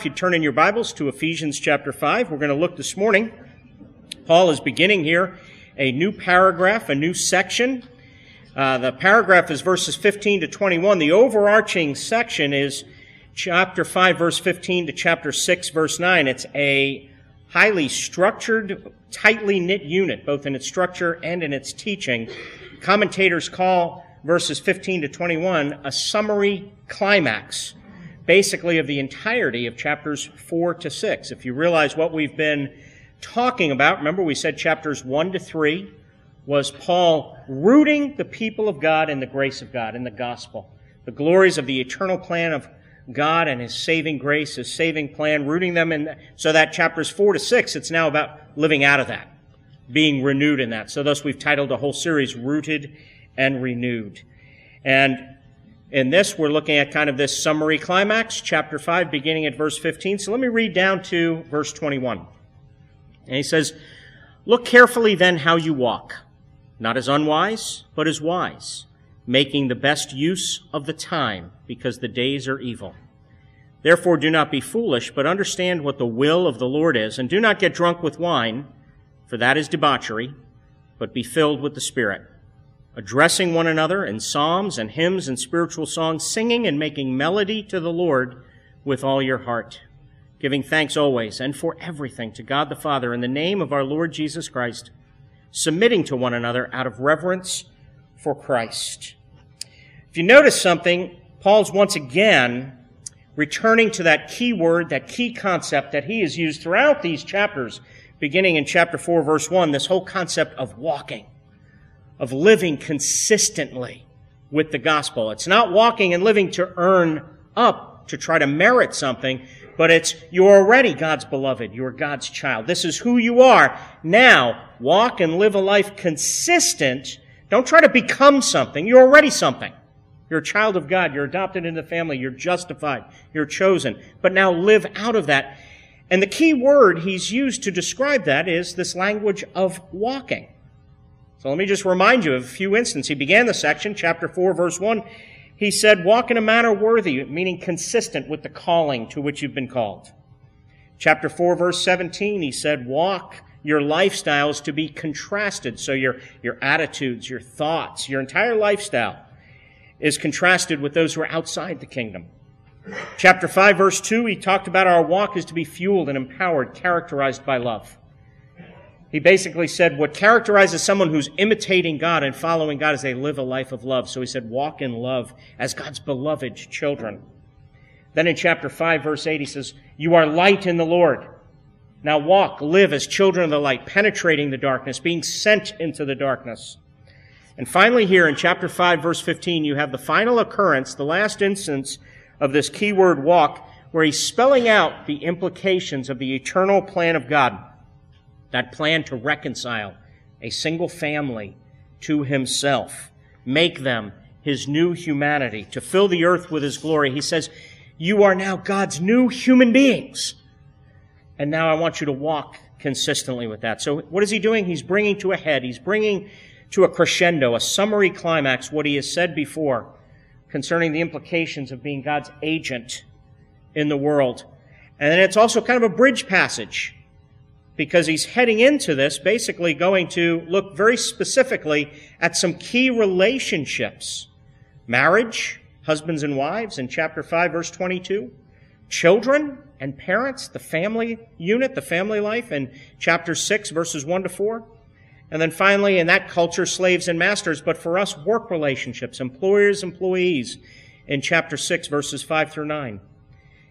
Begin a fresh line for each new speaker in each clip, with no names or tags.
If you turn in your Bibles to Ephesians chapter 5, we're going to look this morning. Paul is beginning here a new paragraph, a new section. Uh, the paragraph is verses 15 to 21. The overarching section is chapter 5, verse 15 to chapter 6, verse 9. It's a highly structured, tightly knit unit, both in its structure and in its teaching. Commentators call verses 15 to 21 a summary climax basically of the entirety of chapters 4 to 6. If you realize what we've been talking about, remember we said chapters 1 to 3 was Paul rooting the people of God in the grace of God, in the gospel. The glories of the eternal plan of God and his saving grace, his saving plan, rooting them in, so that chapters 4 to 6, it's now about living out of that, being renewed in that. So thus we've titled a whole series Rooted and Renewed. And in this, we're looking at kind of this summary climax, chapter 5, beginning at verse 15. So let me read down to verse 21. And he says, Look carefully then how you walk, not as unwise, but as wise, making the best use of the time, because the days are evil. Therefore do not be foolish, but understand what the will of the Lord is, and do not get drunk with wine, for that is debauchery, but be filled with the Spirit addressing one another in psalms and hymns and spiritual songs, singing and making melody to the Lord with all your heart, giving thanks always and for everything to God the Father in the name of our Lord Jesus Christ, submitting to one another out of reverence for Christ. If you notice something, Paul's once again returning to that key word, that key concept that he has used throughout these chapters, beginning in chapter 4, verse 1, this whole concept of walking of living consistently with the gospel. It's not walking and living to earn up, to try to merit something, but it's you're already God's beloved. You're God's child. This is who you are. Now, walk and live a life consistent. Don't try to become something. You're already something. You're a child of God. You're adopted into the family. You're justified. You're chosen. But now live out of that. And the key word he's used to describe that is this language of walking. So let me just remind you of a few instances. He began the section, chapter 4, verse 1. He said, Walk in a manner worthy, meaning consistent with the calling to which you've been called. Chapter 4, verse 17, he said, Walk your lifestyles to be contrasted. So your, your attitudes, your thoughts, your entire lifestyle is contrasted with those who are outside the kingdom. Chapter 5, verse 2, he talked about our walk is to be fueled and empowered, characterized by love. He basically said what characterizes someone who's imitating God and following God is they live a life of love. So he said, walk in love as God's beloved children. Then in chapter 5, verse 8, he says, You are light in the Lord. Now walk, live as children of the light, penetrating the darkness, being sent into the darkness. And finally, here in chapter 5, verse 15, you have the final occurrence, the last instance of this keyword walk, where he's spelling out the implications of the eternal plan of God that plan to reconcile a single family to himself, make them his new humanity, to fill the earth with his glory. He says, You are now God's new human beings. And now I want you to walk consistently with that. So what is he doing? He's bringing to a head, he's bringing to a crescendo, a summary climax, what he has said before concerning the implications of being God's agent in the world. And then it's also kind of a bridge passage because he's heading into this basically going to look very specifically at some key relationships. Marriage, husbands and wives in chapter 5 verse 22. Children and parents, the family unit, the family life in chapter 6 verses 1 to 4. And then finally, in that culture, slaves and masters, but for us, work relationships, employers, employees in chapter 6 verses 5 through 9.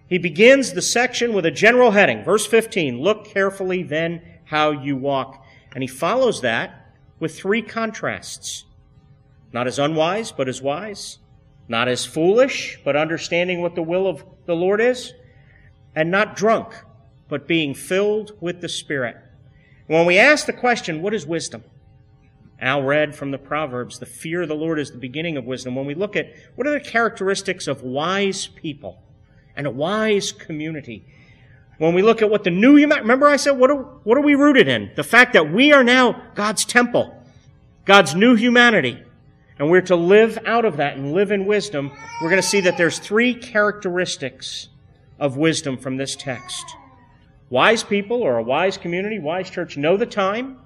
He begins the section with a general heading. Verse 15, look carefully then how you walk. And he follows that with three contrasts. Not as unwise, but as wise. Not as foolish, but understanding what the will of the Lord is. And not drunk, but being filled with the Spirit. When we ask the question, what is wisdom? Al read from the Proverbs, the fear of the Lord is the beginning of wisdom. When we look at what are the characteristics of wise people, and a wise community. When we look at what the new remember I said, what are, what are we rooted in? The fact that we are now God's temple, God's new humanity, and we're to live out of that and live in wisdom. We're going to see that there's three characteristics of wisdom from this text. Wise people or a wise community, wise church know the time.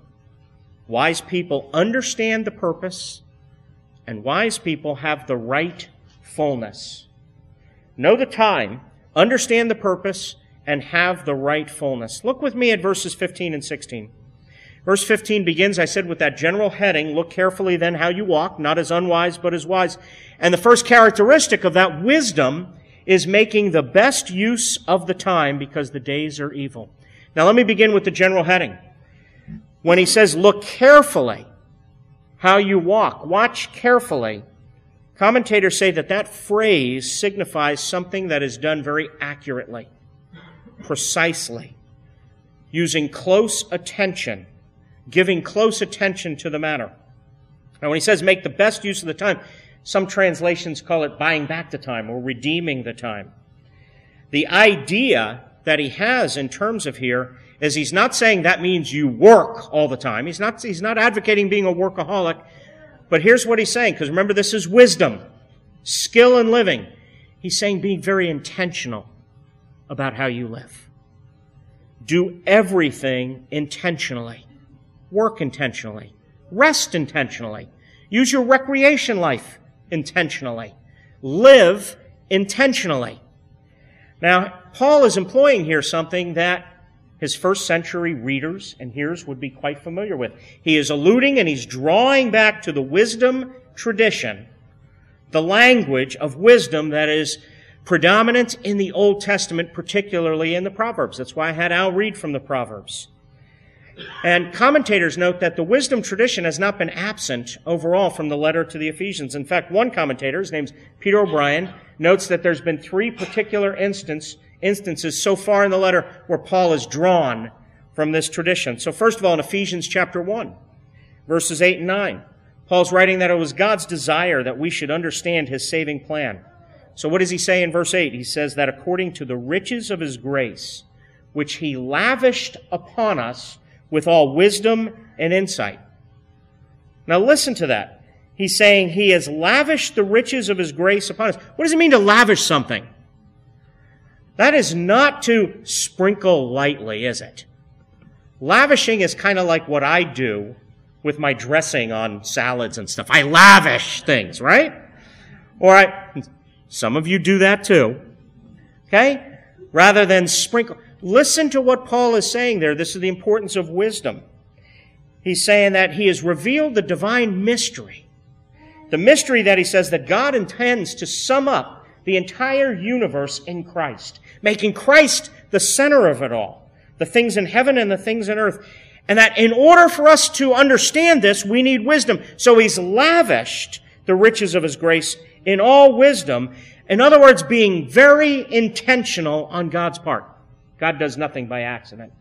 Wise people understand the purpose. And wise people have the right fullness. Know the time, understand the purpose, and have the right fullness. Look with me at verses 15 and 16. Verse 15 begins, I said, with that general heading, look carefully then how you walk, not as unwise, but as wise. And the first characteristic of that wisdom is making the best use of the time because the days are evil. Now let me begin with the general heading. When he says, look carefully how you walk, watch carefully, commentators say that that phrase signifies something that is done very accurately, precisely, using close attention, giving close attention to the matter. Now when he says make the best use of the time, some translations call it buying back the time or redeeming the time. The idea that he has in terms of here is he's not saying that means you work all the time. He's not, he's not advocating being a workaholic. But here's what he's saying, because remember this is wisdom, skill in living. He's saying being very intentional about how you live. Do everything intentionally. Work intentionally. Rest intentionally. Use your recreation life intentionally. Live intentionally. Now, Paul is employing here something that his first century readers and hearers would be quite familiar with. He is alluding and he's drawing back to the wisdom tradition, the language of wisdom that is predominant in the Old Testament, particularly in the Proverbs. That's why I had Al read from the Proverbs. And commentators note that the wisdom tradition has not been absent overall from the letter to the Ephesians. In fact, one commentator, his name's Peter O'Brien, notes that there's been three particular instance, instances so far in the letter where Paul is drawn from this tradition. So first of all, in Ephesians chapter 1, verses 8 and 9, Paul's writing that it was God's desire that we should understand his saving plan. So what does he say in verse 8? He says that according to the riches of his grace, which he lavished upon us with all wisdom and insight. Now listen to that. He's saying he has lavished the riches of his grace upon us. What does it mean to lavish something? That is not to sprinkle lightly, is it? Lavishing is kind of like what I do with my dressing on salads and stuff. I lavish things, right? Or I, some of you do that too. Okay? Rather than sprinkle. Listen to what Paul is saying there. This is the importance of wisdom. He's saying that he has revealed the divine mystery. The mystery that he says that God intends to sum up the entire universe in Christ, making Christ the center of it all, the things in heaven and the things in earth. And that in order for us to understand this, we need wisdom. So he's lavished the riches of his grace in all wisdom. In other words, being very intentional on God's part. God does nothing by accident.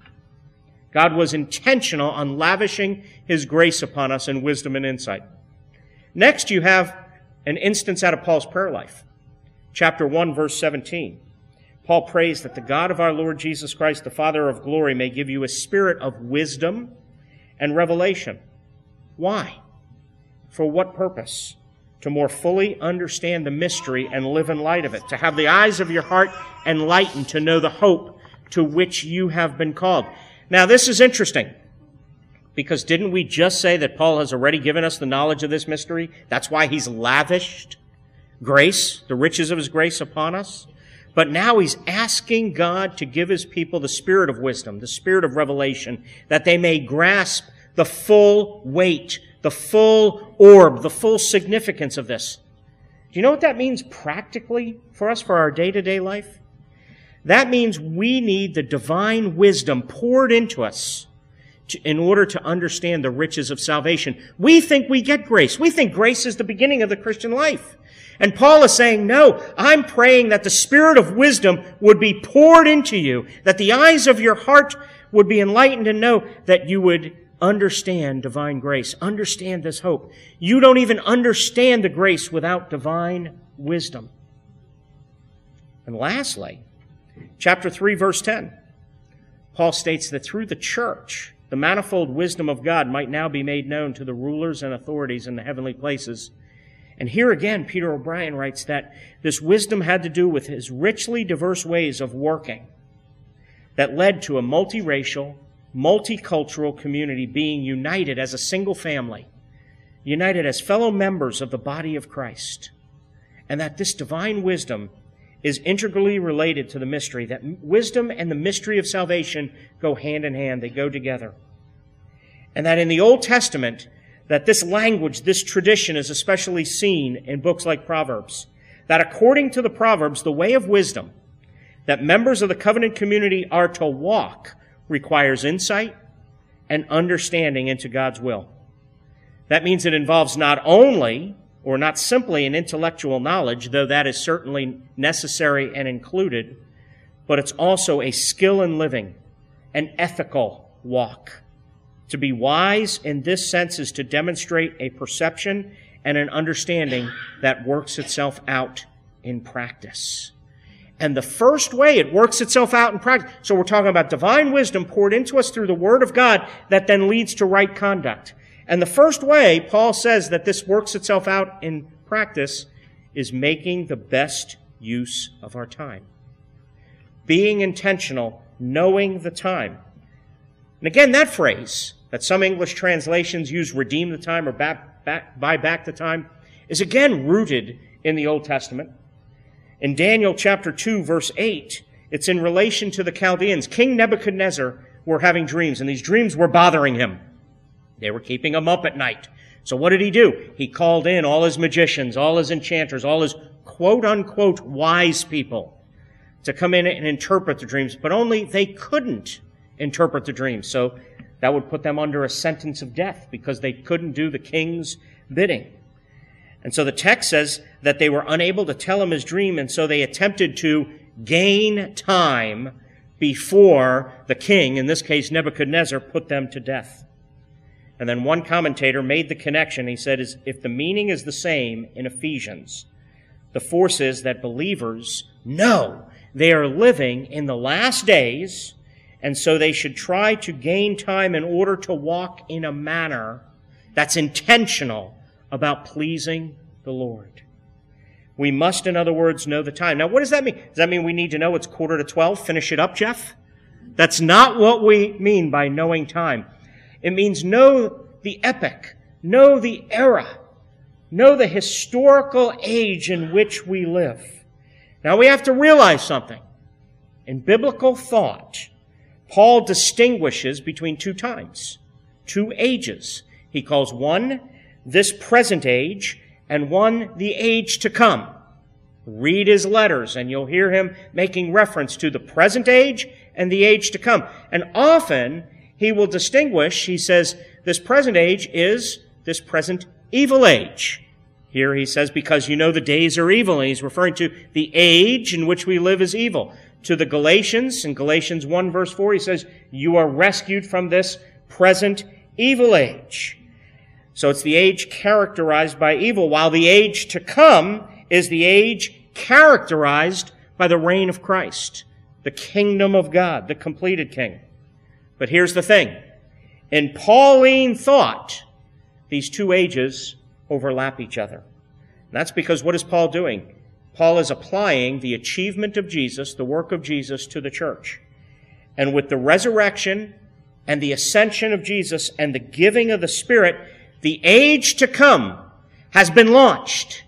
God was intentional on lavishing his grace upon us in wisdom and insight. Next, you have an instance out of Paul's prayer life. Chapter 1, verse 17. Paul prays that the God of our Lord Jesus Christ, the Father of glory, may give you a spirit of wisdom and revelation. Why? For what purpose? To more fully understand the mystery and live in light of it. To have the eyes of your heart enlightened to know the hope to which you have been called. Now, this is interesting because didn't we just say that Paul has already given us the knowledge of this mystery? That's why he's lavished grace, the riches of his grace upon us. But now he's asking God to give his people the spirit of wisdom, the spirit of revelation, that they may grasp the full weight, the full orb, the full significance of this. Do you know what that means practically for us for our day to day life? That means we need the divine wisdom poured into us to, in order to understand the riches of salvation. We think we get grace. We think grace is the beginning of the Christian life. And Paul is saying, no, I'm praying that the spirit of wisdom would be poured into you, that the eyes of your heart would be enlightened and know that you would understand divine grace, understand this hope. You don't even understand the grace without divine wisdom. And lastly, Chapter 3, verse 10. Paul states that through the church, the manifold wisdom of God might now be made known to the rulers and authorities in the heavenly places. And here again, Peter O'Brien writes that this wisdom had to do with his richly diverse ways of working that led to a multiracial, multicultural community being united as a single family, united as fellow members of the body of Christ. And that this divine wisdom is integrally related to the mystery, that wisdom and the mystery of salvation go hand in hand, they go together. And that in the Old Testament, that this language, this tradition is especially seen in books like Proverbs. That according to the Proverbs, the way of wisdom that members of the covenant community are to walk requires insight and understanding into God's will. That means it involves not only or not simply an intellectual knowledge, though that is certainly necessary and included, but it's also a skill in living, an ethical walk. To be wise in this sense is to demonstrate a perception and an understanding that works itself out in practice. And the first way it works itself out in practice, so we're talking about divine wisdom poured into us through the Word of God that then leads to right conduct. And the first way Paul says that this works itself out in practice is making the best use of our time. Being intentional, knowing the time. And again, that phrase, that some English translations use redeem the time or back, back, buy back the time is again rooted in the Old Testament. In Daniel chapter 2 verse 8, it's in relation to the Chaldeans. King Nebuchadnezzar were having dreams and these dreams were bothering him. They were keeping him up at night. So what did he do? He called in all his magicians, all his enchanters, all his quote unquote wise people to come in and interpret the dreams, but only they couldn't interpret the dreams. So that would put them under a sentence of death because they couldn't do the king's bidding. And so the text says that they were unable to tell him his dream, and so they attempted to gain time before the king, in this case Nebuchadnezzar, put them to death. And then one commentator made the connection. He said, if the meaning is the same in Ephesians, the force is that believers know they are living in the last days and so they should try to gain time in order to walk in a manner that's intentional about pleasing the Lord. We must, in other words, know the time. Now, what does that mean? Does that mean we need to know it's quarter to 12? Finish it up, Jeff? That's not what we mean by knowing time. It means know the epoch, know the era, know the historical age in which we live. Now, we have to realize something. In biblical thought, Paul distinguishes between two times, two ages. He calls one this present age and one the age to come. Read his letters and you'll hear him making reference to the present age and the age to come. And often he will distinguish, he says, this present age is this present evil age. Here he says, because you know the days are evil. And he's referring to the age in which we live is evil to the Galatians, in Galatians 1 verse 4, he says, You are rescued from this present evil age. So it's the age characterized by evil, while the age to come is the age characterized by the reign of Christ, the kingdom of God, the completed king. But here's the thing. In Pauline thought, these two ages overlap each other. And that's because what is Paul doing? Paul is applying the achievement of Jesus, the work of Jesus, to the church. And with the resurrection and the ascension of Jesus and the giving of the Spirit, the age to come has been launched.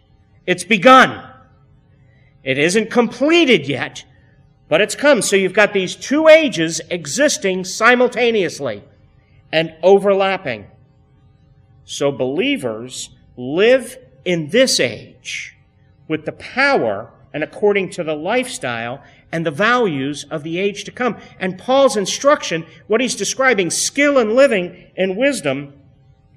It's begun. It isn't completed yet, but it's come. So you've got these two ages existing simultaneously and overlapping. So believers live in this age with the power and according to the lifestyle and the values of the age to come. And Paul's instruction, what he's describing, skill in living and wisdom,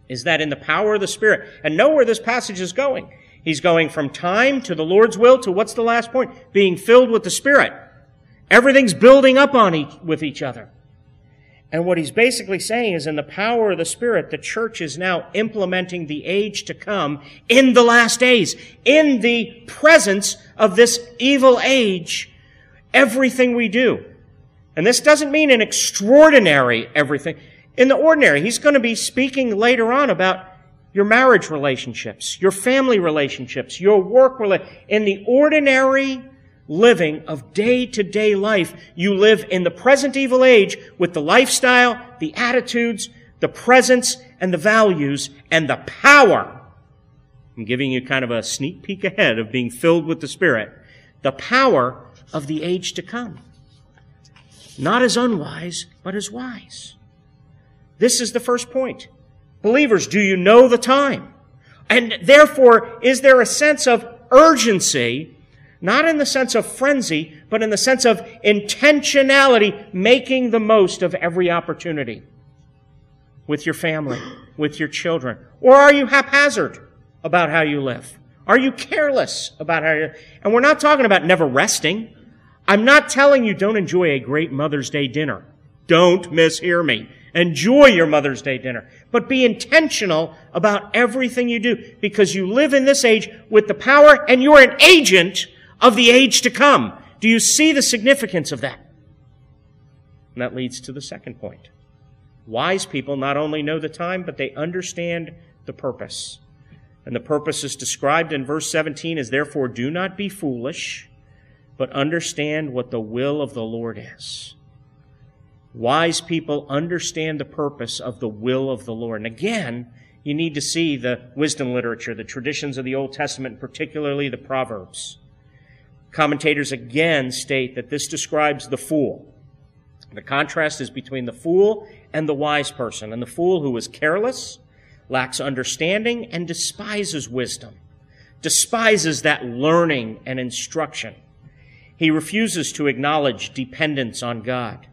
is that in the power of the Spirit. And know where this passage is going. He's going from time to the Lord's will to what's the last point? Being filled with the Spirit. Everything's building up on each, with each other. And what he's basically saying is in the power of the Spirit, the church is now implementing the age to come in the last days, in the presence of this evil age, everything we do. And this doesn't mean an extraordinary everything. In the ordinary, he's going to be speaking later on about your marriage relationships, your family relationships, your work relationships, in the ordinary living of day to day life, you live in the present evil age with the lifestyle, the attitudes, the presence, and the values, and the power. I'm giving you kind of a sneak peek ahead of being filled with the Spirit. The power of the age to come. Not as unwise, but as wise. This is the first point. Believers, do you know the time? And therefore, is there a sense of urgency, not in the sense of frenzy, but in the sense of intentionality, making the most of every opportunity with your family, with your children? Or are you haphazard about how you live? Are you careless about how you, and we're not talking about never resting. I'm not telling you don't enjoy a great Mother's Day dinner. Don't mishear me. Enjoy your Mother's Day dinner. But be intentional about everything you do because you live in this age with the power and you're an agent of the age to come. Do you see the significance of that? And that leads to the second point. Wise people not only know the time, but they understand the purpose. And the purpose is described in verse 17 as therefore do not be foolish, but understand what the will of the Lord is. Wise people understand the purpose of the will of the Lord. And again, you need to see the wisdom literature, the traditions of the Old Testament, particularly the Proverbs. Commentators again state that this describes the fool. The contrast is between the fool and the wise person. And the fool who is careless, lacks understanding, and despises wisdom, despises that learning and instruction. He refuses to acknowledge dependence on God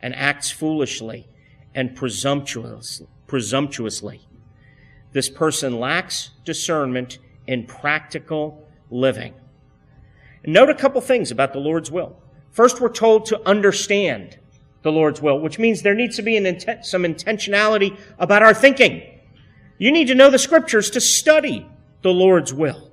and acts foolishly and presumptuous, presumptuously. This person lacks discernment in practical living. Note a couple things about the Lord's will. First, we're told to understand the Lord's will, which means there needs to be intent, some intentionality about our thinking. You need to know the scriptures to study the Lord's will.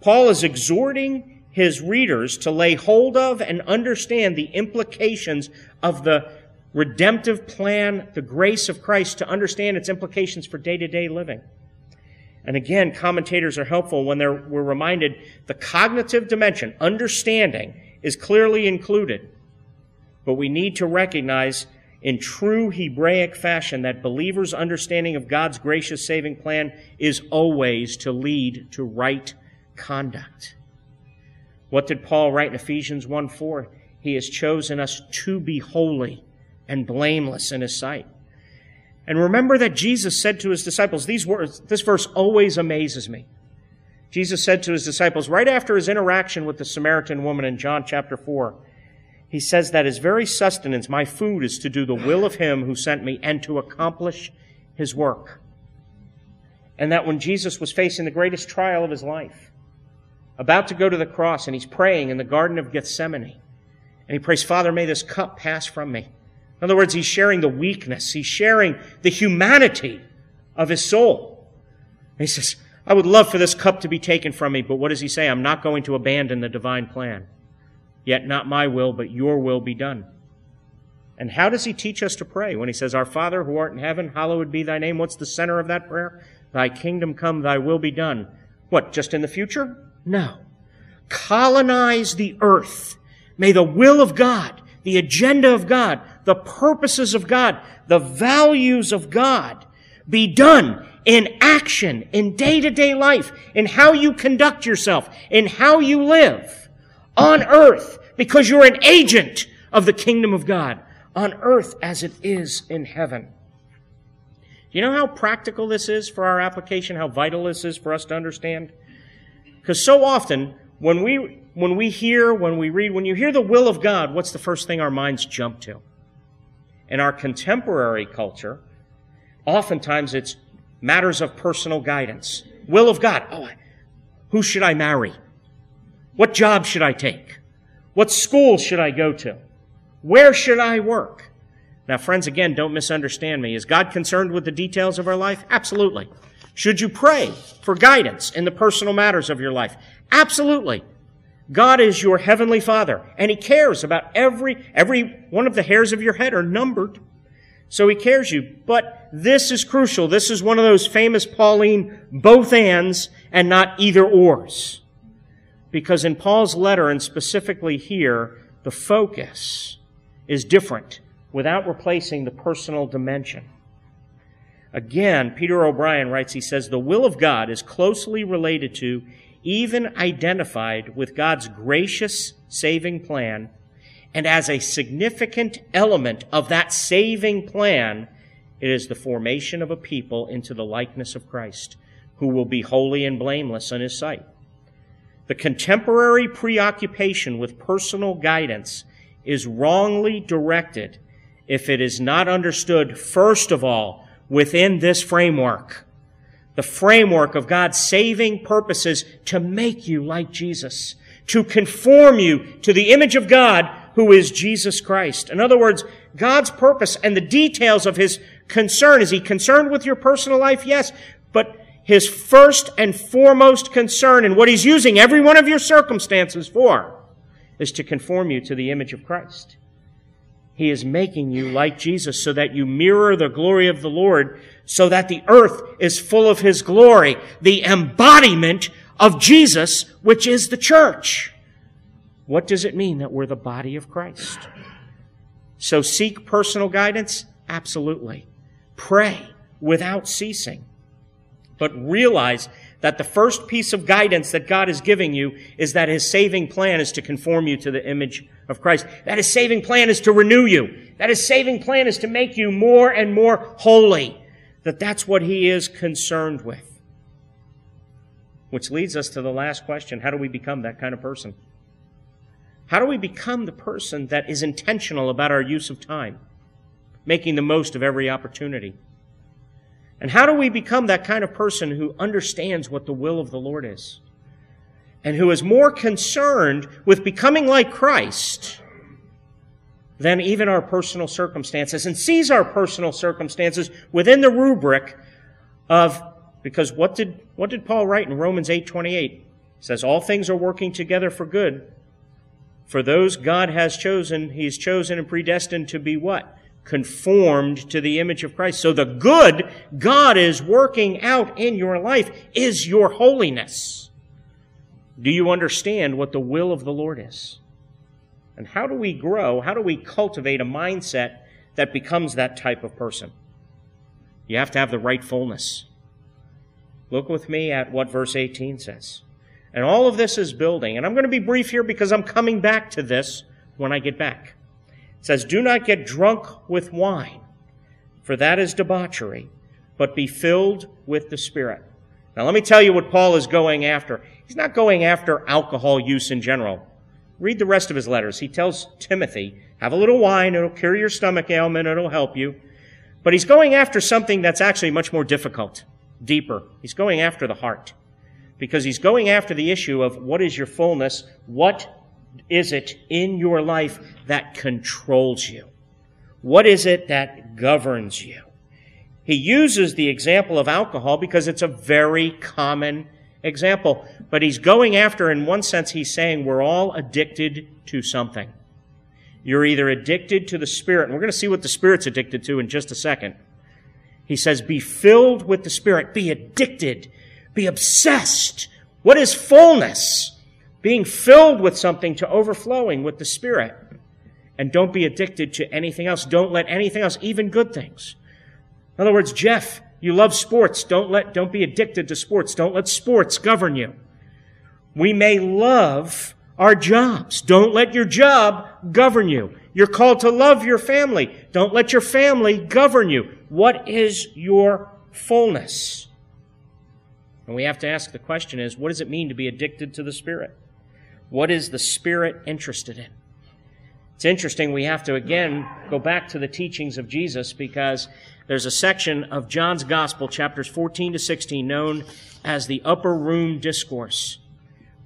Paul is exhorting his readers to lay hold of and understand the implications of the redemptive plan, the grace of Christ, to understand its implications for day to day living. And again, commentators are helpful when they're, we're reminded the cognitive dimension, understanding, is clearly included. But we need to recognize in true Hebraic fashion that believers' understanding of God's gracious saving plan is always to lead to right conduct. What did Paul write in Ephesians 1 4? He has chosen us to be holy and blameless in his sight. And remember that Jesus said to his disciples, these words, this verse always amazes me. Jesus said to his disciples right after his interaction with the Samaritan woman in John chapter 4, he says that his very sustenance, my food, is to do the will of him who sent me and to accomplish his work. And that when Jesus was facing the greatest trial of his life, about to go to the cross, and he's praying in the Garden of Gethsemane. And he prays, Father, may this cup pass from me. In other words, he's sharing the weakness, he's sharing the humanity of his soul. And he says, I would love for this cup to be taken from me, but what does he say? I'm not going to abandon the divine plan. Yet not my will, but your will be done. And how does he teach us to pray when he says, Our Father who art in heaven, hallowed be thy name? What's the center of that prayer? Thy kingdom come, thy will be done. What, just in the future? No. Colonize the earth. May the will of God, the agenda of God, the purposes of God, the values of God be done in action, in day to day life, in how you conduct yourself, in how you live on earth, because you're an agent of the kingdom of God on earth as it is in heaven. Do you know how practical this is for our application, how vital this is for us to understand? Because so often, when we, when we hear, when we read, when you hear the will of God, what's the first thing our minds jump to? In our contemporary culture, oftentimes it's matters of personal guidance. Will of God. Oh, who should I marry? What job should I take? What school should I go to? Where should I work? Now, friends, again, don't misunderstand me. Is God concerned with the details of our life? Absolutely. Should you pray for guidance in the personal matters of your life? Absolutely. God is your heavenly Father, and He cares about every, every one of the hairs of your head are numbered. So he cares you. But this is crucial. This is one of those famous Pauline both ands and not either ors. Because in Paul's letter, and specifically here, the focus is different without replacing the personal dimension. Again, Peter O'Brien writes, he says, the will of God is closely related to, even identified with God's gracious saving plan, and as a significant element of that saving plan, it is the formation of a people into the likeness of Christ, who will be holy and blameless in his sight. The contemporary preoccupation with personal guidance is wrongly directed if it is not understood, first of all, within this framework. The framework of God's saving purposes to make you like Jesus, to conform you to the image of God who is Jesus Christ. In other words, God's purpose and the details of his concern. Is he concerned with your personal life? Yes. But his first and foremost concern and what he's using every one of your circumstances for is to conform you to the image of Christ. He is making you like Jesus so that you mirror the glory of the Lord, so that the earth is full of His glory, the embodiment of Jesus, which is the church. What does it mean that we're the body of Christ? So seek personal guidance? Absolutely. Pray without ceasing. But realize that the first piece of guidance that God is giving you is that His saving plan is to conform you to the image of Christ. That His saving plan is to renew you. That His saving plan is to make you more and more holy. That that's what He is concerned with. Which leads us to the last question. How do we become that kind of person? How do we become the person that is intentional about our use of time? Making the most of every opportunity. And how do we become that kind of person who understands what the will of the Lord is? And who is more concerned with becoming like Christ than even our personal circumstances and sees our personal circumstances within the rubric of because what did what did Paul write in Romans 8:28? He says all things are working together for good for those God has chosen, he's chosen and predestined to be what? Conformed to the image of Christ. So the good God is working out in your life is your holiness. Do you understand what the will of the Lord is? And how do we grow? How do we cultivate a mindset that becomes that type of person? You have to have the right fullness. Look with me at what verse 18 says. And all of this is building. And I'm going to be brief here because I'm coming back to this when I get back. Says, Do not get drunk with wine, for that is debauchery, but be filled with the Spirit. Now, let me tell you what Paul is going after. He's not going after alcohol use in general. Read the rest of his letters. He tells Timothy, have a little wine, it'll cure your stomach ailment, it'll help you. But he's going after something that's actually much more difficult, deeper. He's going after the heart. Because he's going after the issue of what is your fullness? What is it in your life that controls you? What is it that governs you? He uses the example of alcohol because it's a very common example. But he's going after, in one sense, he's saying we're all addicted to something. You're either addicted to the Spirit, and we're going to see what the Spirit's addicted to in just a second. He says, be filled with the Spirit, be addicted, be obsessed. What is fullness? Being filled with something to overflowing with the Spirit. And don't be addicted to anything else. Don't let anything else, even good things. In other words, Jeff, you love sports. Don't let, don't be addicted to sports. Don't let sports govern you. We may love our jobs. Don't let your job govern you. You're called to love your family. Don't let your family govern you. What is your fullness? And we have to ask the question is, what does it mean to be addicted to the Spirit? What is the Spirit interested in? It's interesting, we have to again go back to the teachings of Jesus because there's a section of John's Gospel, chapters 14 to 16, known as the Upper Room Discourse,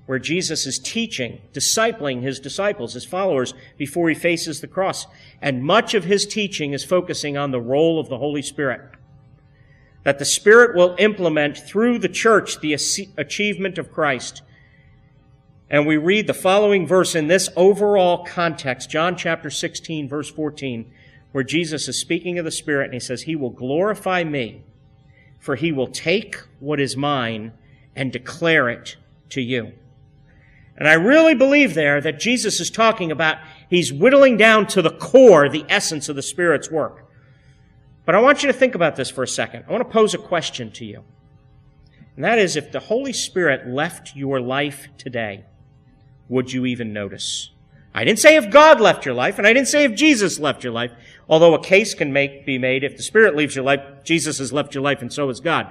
where Jesus is teaching, discipling his disciples, his followers, before he faces the cross. And much of his teaching is focusing on the role of the Holy Spirit. That the Spirit will implement through the church the achievement of Christ and we read the following verse in this overall context, John chapter 16, verse 14. where Jesus is speaking of the Spirit and he says, He will glorify me, for he will take what is mine and declare it to you. And I really believe there that Jesus is talking about he's whittling down to the core the essence of the Spirit's work. But I want you to think about this for a second. I want to pose a question to you. And that is if the Holy Spirit left your life today, would you even notice? I didn't say if God left your life, and I didn't say if Jesus left your life, although a case can make, be made if the Spirit leaves your life, Jesus has left your life, and so has God.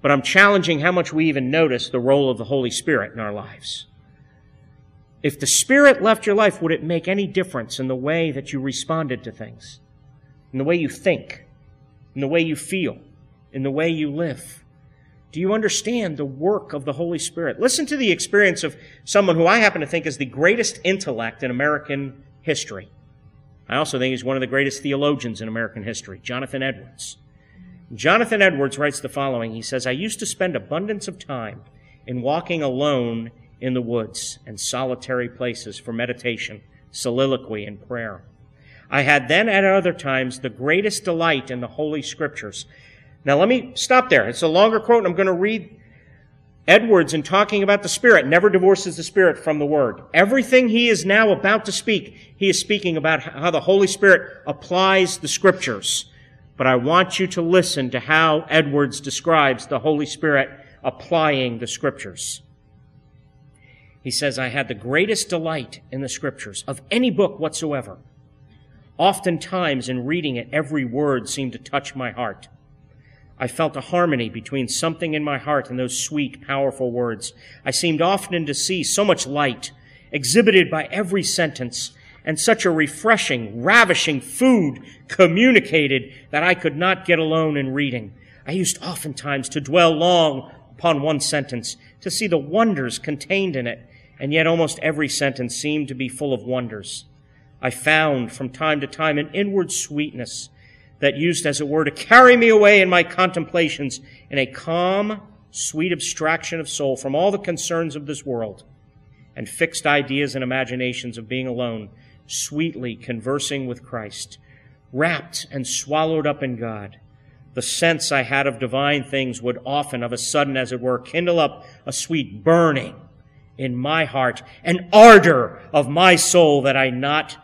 But I'm challenging how much we even notice the role of the Holy Spirit in our lives. If the Spirit left your life, would it make any difference in the way that you responded to things? In the way you think? In the way you feel? In the way you live? Do you understand the work of the Holy Spirit? Listen to the experience of someone who I happen to think is the greatest intellect in American history. I also think he's one of the greatest theologians in American history, Jonathan Edwards. Jonathan Edwards writes the following. He says, I used to spend abundance of time in walking alone in the woods and solitary places for meditation, soliloquy, and prayer. I had then at other times the greatest delight in the Holy Scriptures. Now let me stop there. It's a longer quote, and I'm going to read Edwards in talking about the Spirit never divorces the Spirit from the Word. Everything he is now about to speak, he is speaking about how the Holy Spirit applies the Scriptures. But I want you to listen to how Edwards describes the Holy Spirit applying the Scriptures. He says, I had the greatest delight in the scriptures of any book whatsoever. Oftentimes in reading it, every word seemed to touch my heart. I felt a harmony between something in my heart and those sweet, powerful words. I seemed often to see so much light exhibited by every sentence and such a refreshing, ravishing food communicated that I could not get alone in reading. I used oftentimes to dwell long upon one sentence, to see the wonders contained in it, and yet almost every sentence seemed to be full of wonders. I found from time to time an inward sweetness that used, as it were, to carry me away in my contemplations in a calm, sweet abstraction of soul from all the concerns of this world and fixed ideas and imaginations of being alone, sweetly conversing with Christ, wrapped and swallowed up in God. The sense I had of divine things would often, of a sudden, as it were, kindle up a sweet burning in my heart, an ardor of my soul that I not,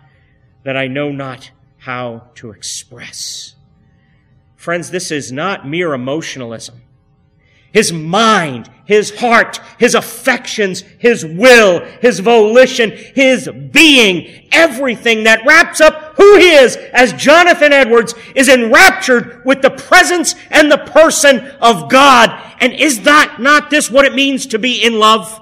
that I know not how to express. Friends, this is not mere emotionalism. His mind, his heart, his affections, his will, his volition, his being, everything that wraps up who he is as Jonathan Edwards is enraptured with the presence and the person of God. And is that not this what it means to be in love?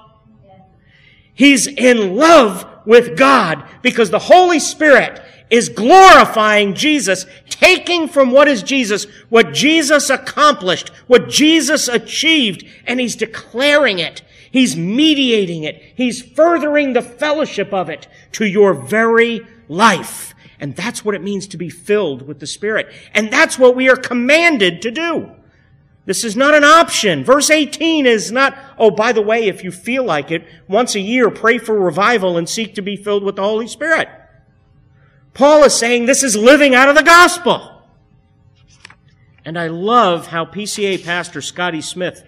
He's in love with God because the Holy Spirit is glorifying Jesus, taking from what is Jesus, what Jesus accomplished, what Jesus achieved, and he's declaring it. He's mediating it. He's furthering the fellowship of it to your very life. And that's what it means to be filled with the Spirit. And that's what we are commanded to do. This is not an option. Verse 18 is not, oh, by the way, if you feel like it, once a year pray for revival and seek to be filled with the Holy Spirit. Paul is saying this is living out of the gospel. And I love how PCA pastor Scotty Smith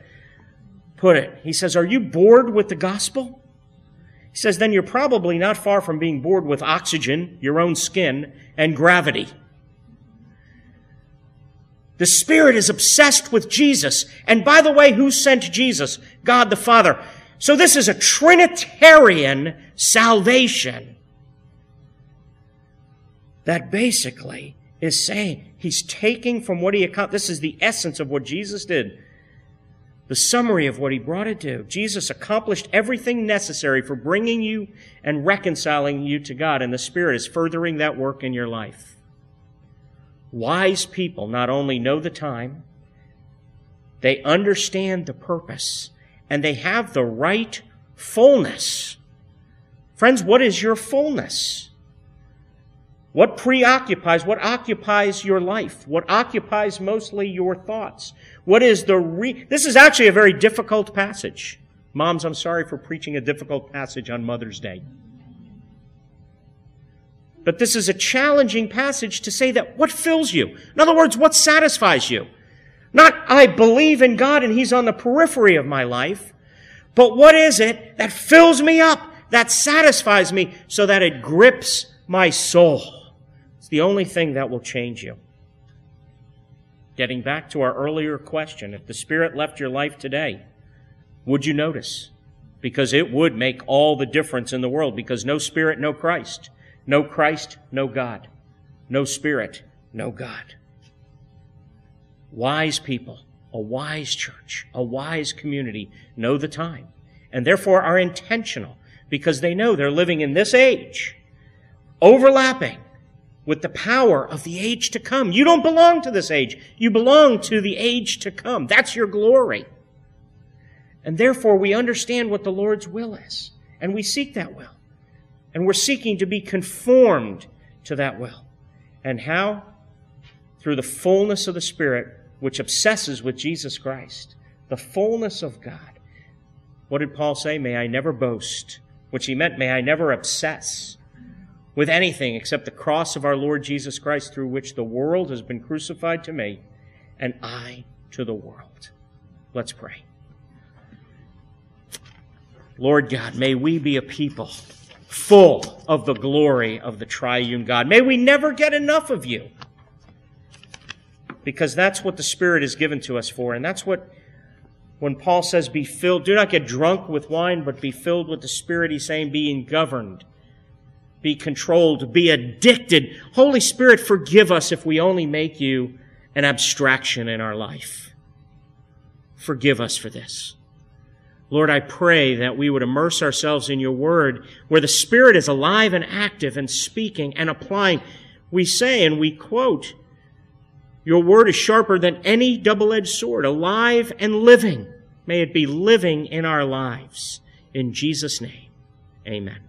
put it. He says, Are you bored with the gospel? He says, Then you're probably not far from being bored with oxygen, your own skin, and gravity. The Spirit is obsessed with Jesus. And by the way, who sent Jesus? God the Father. So this is a Trinitarian salvation that basically is saying he's taking from what he accomplished. This is the essence of what Jesus did. The summary of what he brought it to. Jesus accomplished everything necessary for bringing you and reconciling you to God, and the Spirit is furthering that work in your life. Wise people not only know the time, they understand the purpose, and they have the right fullness. Friends, what is your fullness? What preoccupies, what occupies your life? What occupies mostly your thoughts? What is the re- This is actually a very difficult passage. Moms, I'm sorry for preaching a difficult passage on Mother's Day. But this is a challenging passage to say that what fills you? In other words, what satisfies you? Not, I believe in God and He's on the periphery of my life, but what is it that fills me up, that satisfies me, so that it grips my soul? It's the only thing that will change you. Getting back to our earlier question, if the Spirit left your life today, would you notice? Because it would make all the difference in the world, because no Spirit, no Christ. No Christ, no God. No Spirit, no God. Wise people, a wise church, a wise community know the time and therefore are intentional because they know they're living in this age, overlapping with the power of the age to come. You don't belong to this age. You belong to the age to come. That's your glory. And therefore we understand what the Lord's will is. And we seek that will. And we're seeking to be conformed to that will. And how? Through the fullness of the Spirit, which obsesses with Jesus Christ. The fullness of God. What did Paul say? May I never boast. Which he meant, may I never obsess with anything except the cross of our Lord Jesus Christ, through which the world has been crucified to me and I to the world. Let's pray. Lord God, may we be a people full of the glory of the triune God. May we never get enough of you. Because that's what the Spirit is given to us for. And that's what, when Paul says, be filled, do not get drunk with wine, but be filled with the Spirit, he's saying, being governed be controlled, be addicted. Holy Spirit, forgive us if we only make you an abstraction in our life. Forgive us for this. Lord, I pray that we would immerse ourselves in your word where the Spirit is alive and active and speaking and applying. We say and we quote, Your word is sharper than any double edged sword, alive and living. May it be living in our lives. In Jesus' name, amen.